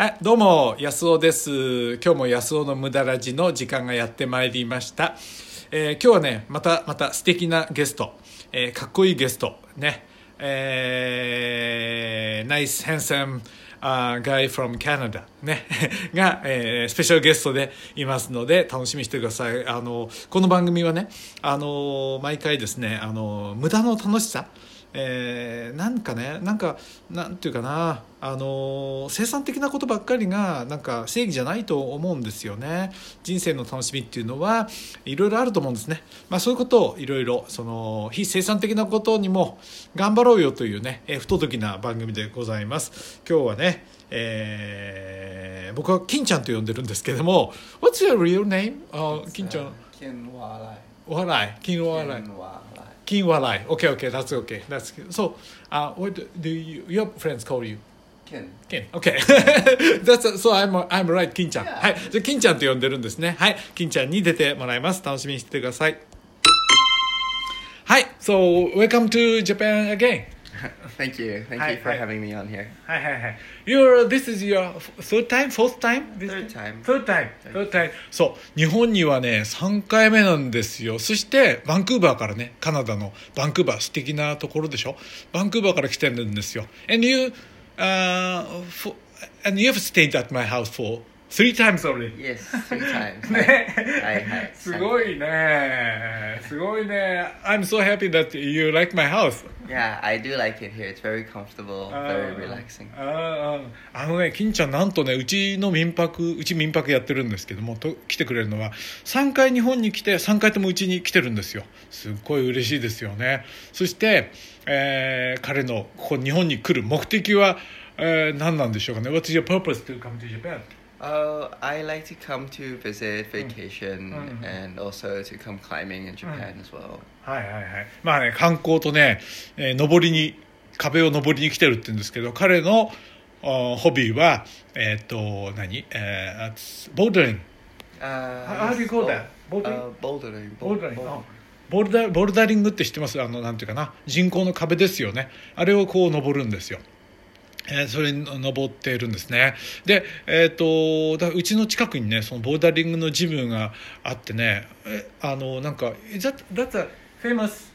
はい、どうも、安尾です。今日も安尾の無駄ラジの時間がやってまいりました。えー今日はね、また、また素敵なゲスト、えーかっこいいゲスト、ね、えー、ナイス、ヘンサム、uh, guy from Canada ね、が、えースペシャルゲストでいますので、楽しみにしてください。あの、この番組はね、あの、毎回ですね、あの、無駄の楽しさ、えーなんかねなんかなんていうかなあの生産的なことばっかりがなんか正義じゃないと思うんですよね。人生の楽しみっていうのはいろいろあると思うんですね、まあ、そういうことをいろいろその非生産的なことにも頑張ろうよというね、えー不届きな番組でございます。今日はねえー僕は金ちゃんと呼んでるんですけども What's your real name? あ金ちゃん。Walai. お笑い。金お笑い.金笑い OK OK that's okay that's good. so uh, what do you, your friends call you Ken. Ken. OK that's so I'm I'm right 金ちゃん Yeah. はいじゃあ金ちゃんと呼んでるんですねはい金ちゃんに出てもらいます楽しみにしててくださいはい so welcome to Japan again Thank you. Thank you for having me on here. はいはいはい You're this is your third time fourth time This- Third time. third time third time そう日本にはね3回目なんですよそしてバンクーバーからねカナダのバンクーバー素敵なところでしょバンクーバーから来てるんですよ and you uh, for, and you have stayed at my house for three times already Yes, three times. ね Hi, hi. すごいねすごいね I'm so happy that you like my house Yeah, I do like it here. It's very comfortable, very relaxing. あああのね金ちゃんなんとねうちの民泊うち民泊やってるんですけどもと来てくれるのは3回日本に来て3回ともうちに来てるんですよすっごい嬉しいですよねそして、えー彼のここ日本に来る目的は、えー何なんでしょうかね What's your purpose to come to Japan? Oh, I like to come to visit vacation and also to come climbing in Japan as well. はいはいはい。まあね、観光とね、えー、登りに、壁を登りに来てるって言うんですけど、彼のおホビーは、えっ、と、何？えー、ボーダリング。Uh, How do you call ボーダリング。ボルダリングって知ってます？あの、なんていうかな？人工の壁ですよね。あれをこう登るんですよ。えーそれに登っているんですねでえっ、とだうちの近くにねそのボルダリングのジムがあってねえあのなんか Is that, that's a famous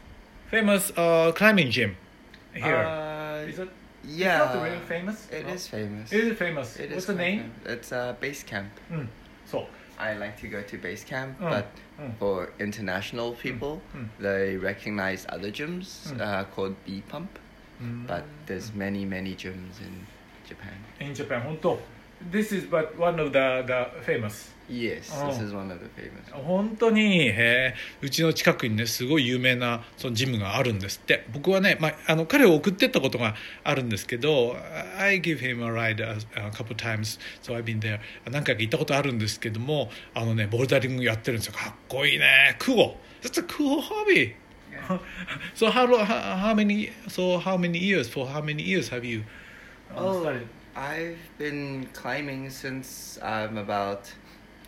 famous、uh, climbing gym here、Uh, Is it, yeah. It's not really famous? It No? is famous. It is famous. It What's is the name? It's uh, base camp. うん、そう。I like to go to base camp, Mm. but Mm. for international people, Mm. they recognize other gyms Mm. uh, called B Pump. But there's many, many gyms in Japan. In Japan, 本当。This is but one of the the famous. Yes, Oh. this is one of the famous. 本当にへえうちの近くにねすごい有名なそのジムがあるんですって僕はね、まあ、あの彼を送ってったことがあるんですけど I give him a ride a, a couple times so I've been there 何回か行ったことあるんですけどもあのねボルダリングやってるんですよかっこいいね Cool That's a cool hobby so how, how how many so how many years for how many years have you uh, Oh, started? I've been climbing since I'm about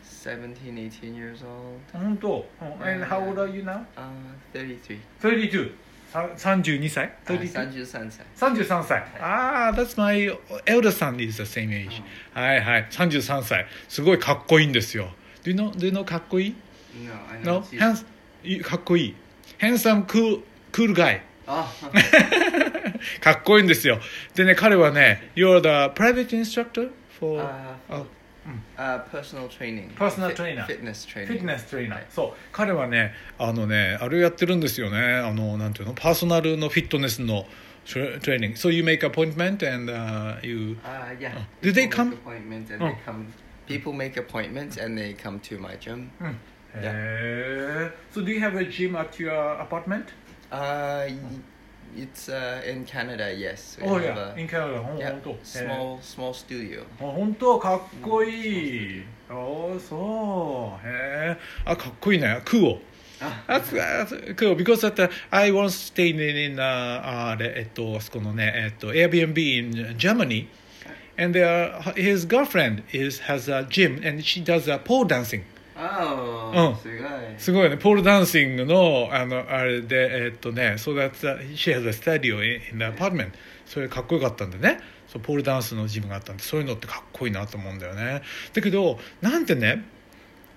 17, 18 years old. 本当 And how old are you now? Uh, 33. 32さ32歳 Uh, 32 33歳。33歳ああ、that's my elder son is the same age、はいはい33歳すごいかっこいいんですよ Do you know, do you know かっこいい No, I No? know. いかっこいい Handsome cool, cool guy Oh, かっこいいんですよでね彼はね You're the private instructor for、uh, あ uh, personal training. Personal trainer. Fitness フ training. ィットネストレーナーそう彼はねあのねあれをやってるんですよねあのなんていうのパーソナルのフィットネスのトレトレーニング So you make appointment and、uh, you Uh, yeah. Oh. Do they come? make Appointments and Oh. they come. People make appointments and they come to my gym. うんへえ So do you have a gym at your apartment? Uh, y- it's uh, in Canada. Yes. We Oh have yeah, a- in Canada ほん yeah, ほんと small small studio. 本当かっこいいおーそうへえあかっこいいねクオ That's, that's cool because that uh, I once stayed in, in uh, あれえっとあそこのねえっと Airbnb in Germany and there his girlfriend is has a gym and she does a pole dancing Oh, Oh. すごい。すごいねポールダンシングのあのあれでえっとね so that uh, she has a studio in, in the apartment それかっこよかったんでねそうポールダンスのジムがあったんでそういうのってかっこいいなと思うんだよねだけどなんてね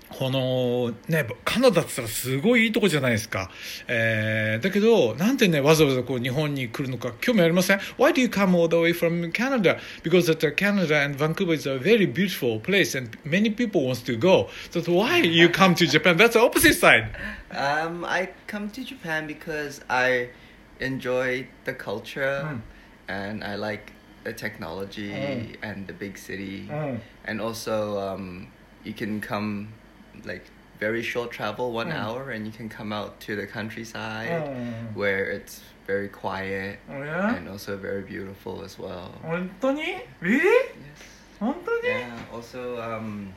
このねカナダって言ったらすごいいいとこじゃないですか、えー、だけどなんでねわざわざこう日本に来るのか興味ありません Why do you come all the way from Canada? Because that Canada and Vancouver is a very beautiful place and many people wants to go so why you come to Japan? That's the opposite side Um, I come to Japan because I enjoy the culture Mm. and I like the technology Mm. and the big city. Mm. And also, um, you can come like very short travel, one mm. hour, and you can come out to the countryside mm. where it's very quiet oh, yeah? and also very beautiful as well. Really? Yes. Yeah. Also, um,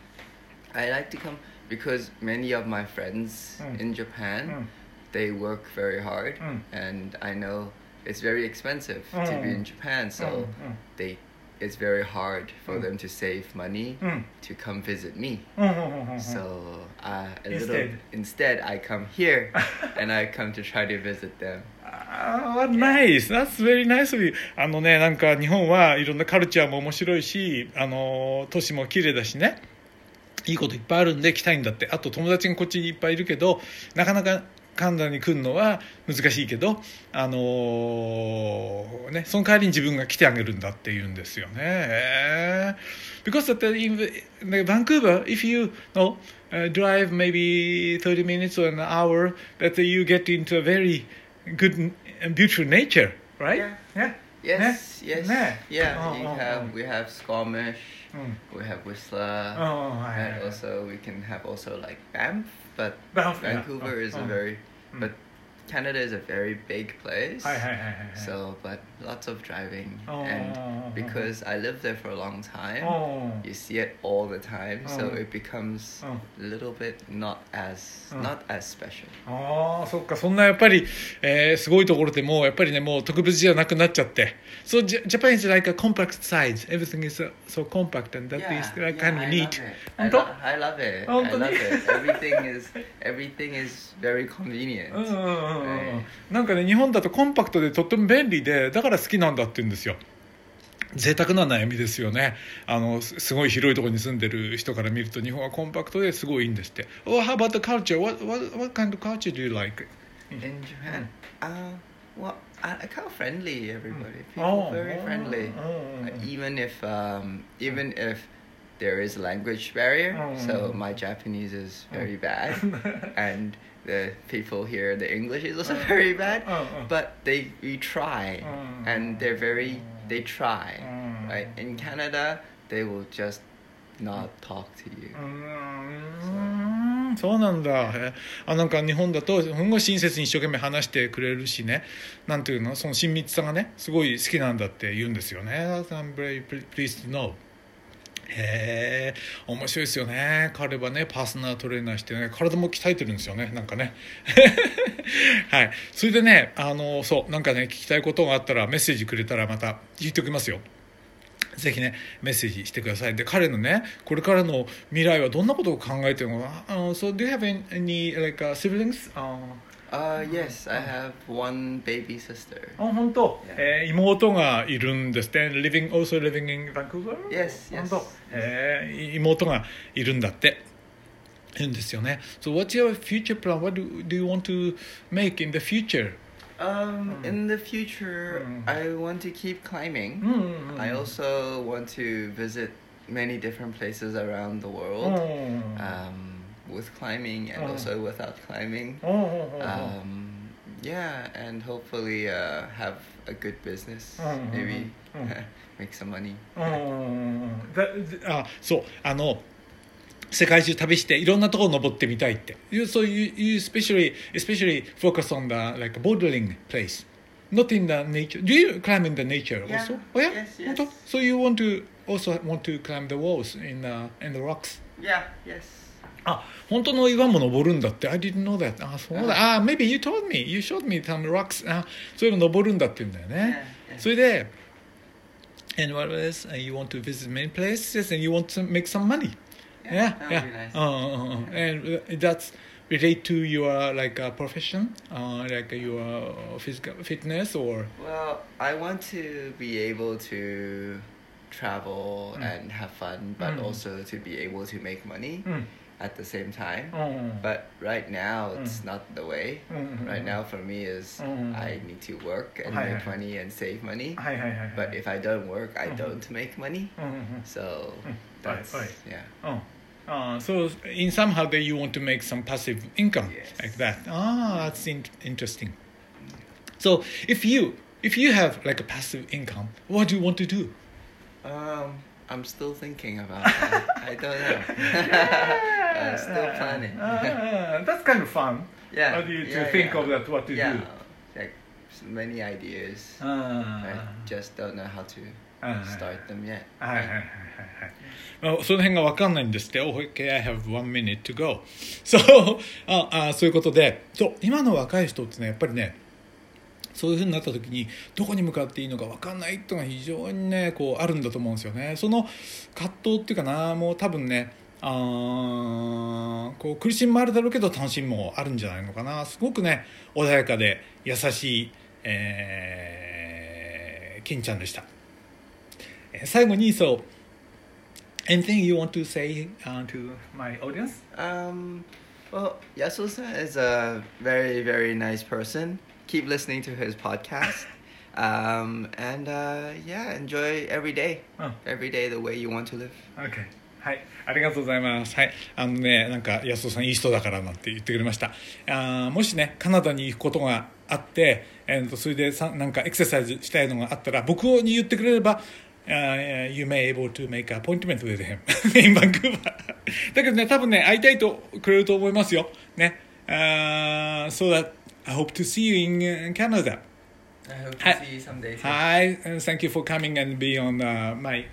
I like to come because many of my friends mm. in Japan, hmm. they work very hard, hmm. and I know it's very expensive to be hmm. in Japan, so they it's very hard for Mm. them to save money うん、to come visit me. So uh, a little Instead. I come here and I come to try to visit them. ああ、ナイス That's very nice of you. あのね、なんか日本はいろんなカルチャーも面白いし、あの、都市も綺麗だしね。いいこといっぱいあるんで来たいんだって。あと友達がこっちにいっぱいいるけど、なかなかカナダに来るのは難しいけど、あのーね、その代わりに自分が来てあげるんだって言うんですよね。Because that in Vancouver, if you know, drive maybe 30 minutes or an hour, that you get into a very good and beautiful nature, right? Yeah. Yeah. Yes, ne? yes. Ne? Yeah, oh, oh, have, oh. we have Squamish, mm. we have Whistler, yeah, and also we can have also like Banff, but Banff, Vancouver yeah. is a very, mm. but Canada is a very big place. はいはいはいはいはい。 So, but lots of driving, Oh. and because I lived there for a long time, お you see it all the time. So Oh. it becomes Oh. a little bit not as Oh. not as special. ああそっかそんなやっぱり、えーすごいところでもうやっぱりねもう特別じゃなくなっちゃって。So J- Japan is like a compact size. Everything is uh, so compact and that is like kind of I neat. love it. I, 本当 lo- I love it. I 本当に love it. Everything is everything is very convenient. うんなんかね日本だとコンパクトでとっても便利でだから好きなんだって言うんですよ贅沢な悩みですよねあのすすごい広いところに住んでる人から見ると日本はコンパクトですごいいいんですって Oh, how about the culture? What, what, what kind of culture do you like? In Japan, uh, well, I, of friendly. Everybody, people Oh, very oh, friendly. oh, Uh, oh. even if um, even if there is a language barrier, Oh, so oh. my Japanese is very bad, and the people here, the English is also very bad. Oh, oh. But they we try, Oh. and they're very they try. Oh. Right in Canada, they will just not talk to you. そうなんだへあなんか日本だとすごい親切に一生懸命話してくれるしねなんていうのその親密さがねすごい好きなんだって言うんですよね I'm very pleased to know へえ面白いですよね。彼はねパーソナルトレーナーしてね体も鍛えてるんですよね。なんかね。はい。それでねあのそうなんかね聞きたいことがあったらメッセージくれたらまた言っておきますよ。ぜひねメッセージしてください。で彼のねこれからの未来はどんなことを考えてるのかな？あの So do you have any, like、uh, siblings? あ Uh, yes, I have one baby sister. あ本当、 Yeah. えー妹がいるんですね living also living in Vancouver? Yes, yes. 本当、えー妹がいるんだって言うんですよね So what's your future plan? What do, do you want to make in the future? Um, Mm. in the future, Mm. I want to keep climbing. うんうんうん I also want to visit many different places around the うん world um, with climbing and Mm. also without climbing. うんうんうんうん Um, yeah, and hopefully uh, have a good business. Mm, Maybe mm, mm. make some money. うんだあそうあの世界中旅していろんなところ登ってみたいって you, So you, you especially, especially focus on the like bouldering place not in the nature do you climb in the nature Yeah. also? Oh, yeah? Yes, yes. 本当 So you want to also want to climb the walls in the, in the rocks Yeah, yes. あ本当の岩も登るんだって I didn't know that あそうだあ maybe you told me you showed me some rocks あそういうの登るんだって言うんだよね Yeah, yeah. それで and what else Uh, you want to visit many places and you want to make some money Yeah, that would yeah be nice. うんうんうん and uh, that's relate to your like uh, profession, uh, like your physical fitness or? Well, I want to be able to travel Mm. and have fun, but Mm. also to be able to make money Mm. at the same time. Mm. But right now, it's mm. not the way. Mm-hmm. Right now, for me, is mm-hmm. I need to work and make money and save money. But if I don't work, I mm-hmm. don't make money. So that's yeah. Oh. Uh, so in somehow that you want to make some passive income yes. like that. Ah, that's in- interesting. So if you if you have like a passive income, what do you want to do? Um, I'm still thinking about that. I don't know. I'm still planning. Ah, that's kind of fun. yeah. How do you to yeah, think yeah. of that? What to yeah, do? like many ideas. Ah. I just don't know how to Ah. start them yet. はいはいはいはいはい。まあその辺が分かんないんですって。Okay, I have one minute to go. そう、ああそういうことで、そう、今の若い人ってね、やっぱりね、そういうふうになった時にどこに向かっていいのか分かんないっていうのが非常にねこうあるんだと思うんですよねその葛藤っていうかなもう多分ねあこう苦しみもあるだろうけど楽しみもあるんじゃないのかなすごくね穏やかで優しい、えー、金ちゃんでした最後にそう Anything you want to say、uh, to my audience? Um, well, Yasuo-san is a very, very nice person. Keep listening to his podcast. um, and uh, yeah, enjoy every day. うん Every day the way you want to live. OK はいありがとうございますはいあのねなんか安尾さんいい人だからなんて言ってくれましたあーもしねカナダに行くことがあって、えーとそれでさなんかエクササイズしたいのがあったら僕に言ってくれればあー You may able to make an appointment with him in Vancouver だけどね多分ね会いたいとくれると思いますよねあー So that I hope to see you in uh, Canada I hope to Hi. see you someday. Hi and thank you for coming and be on uh, my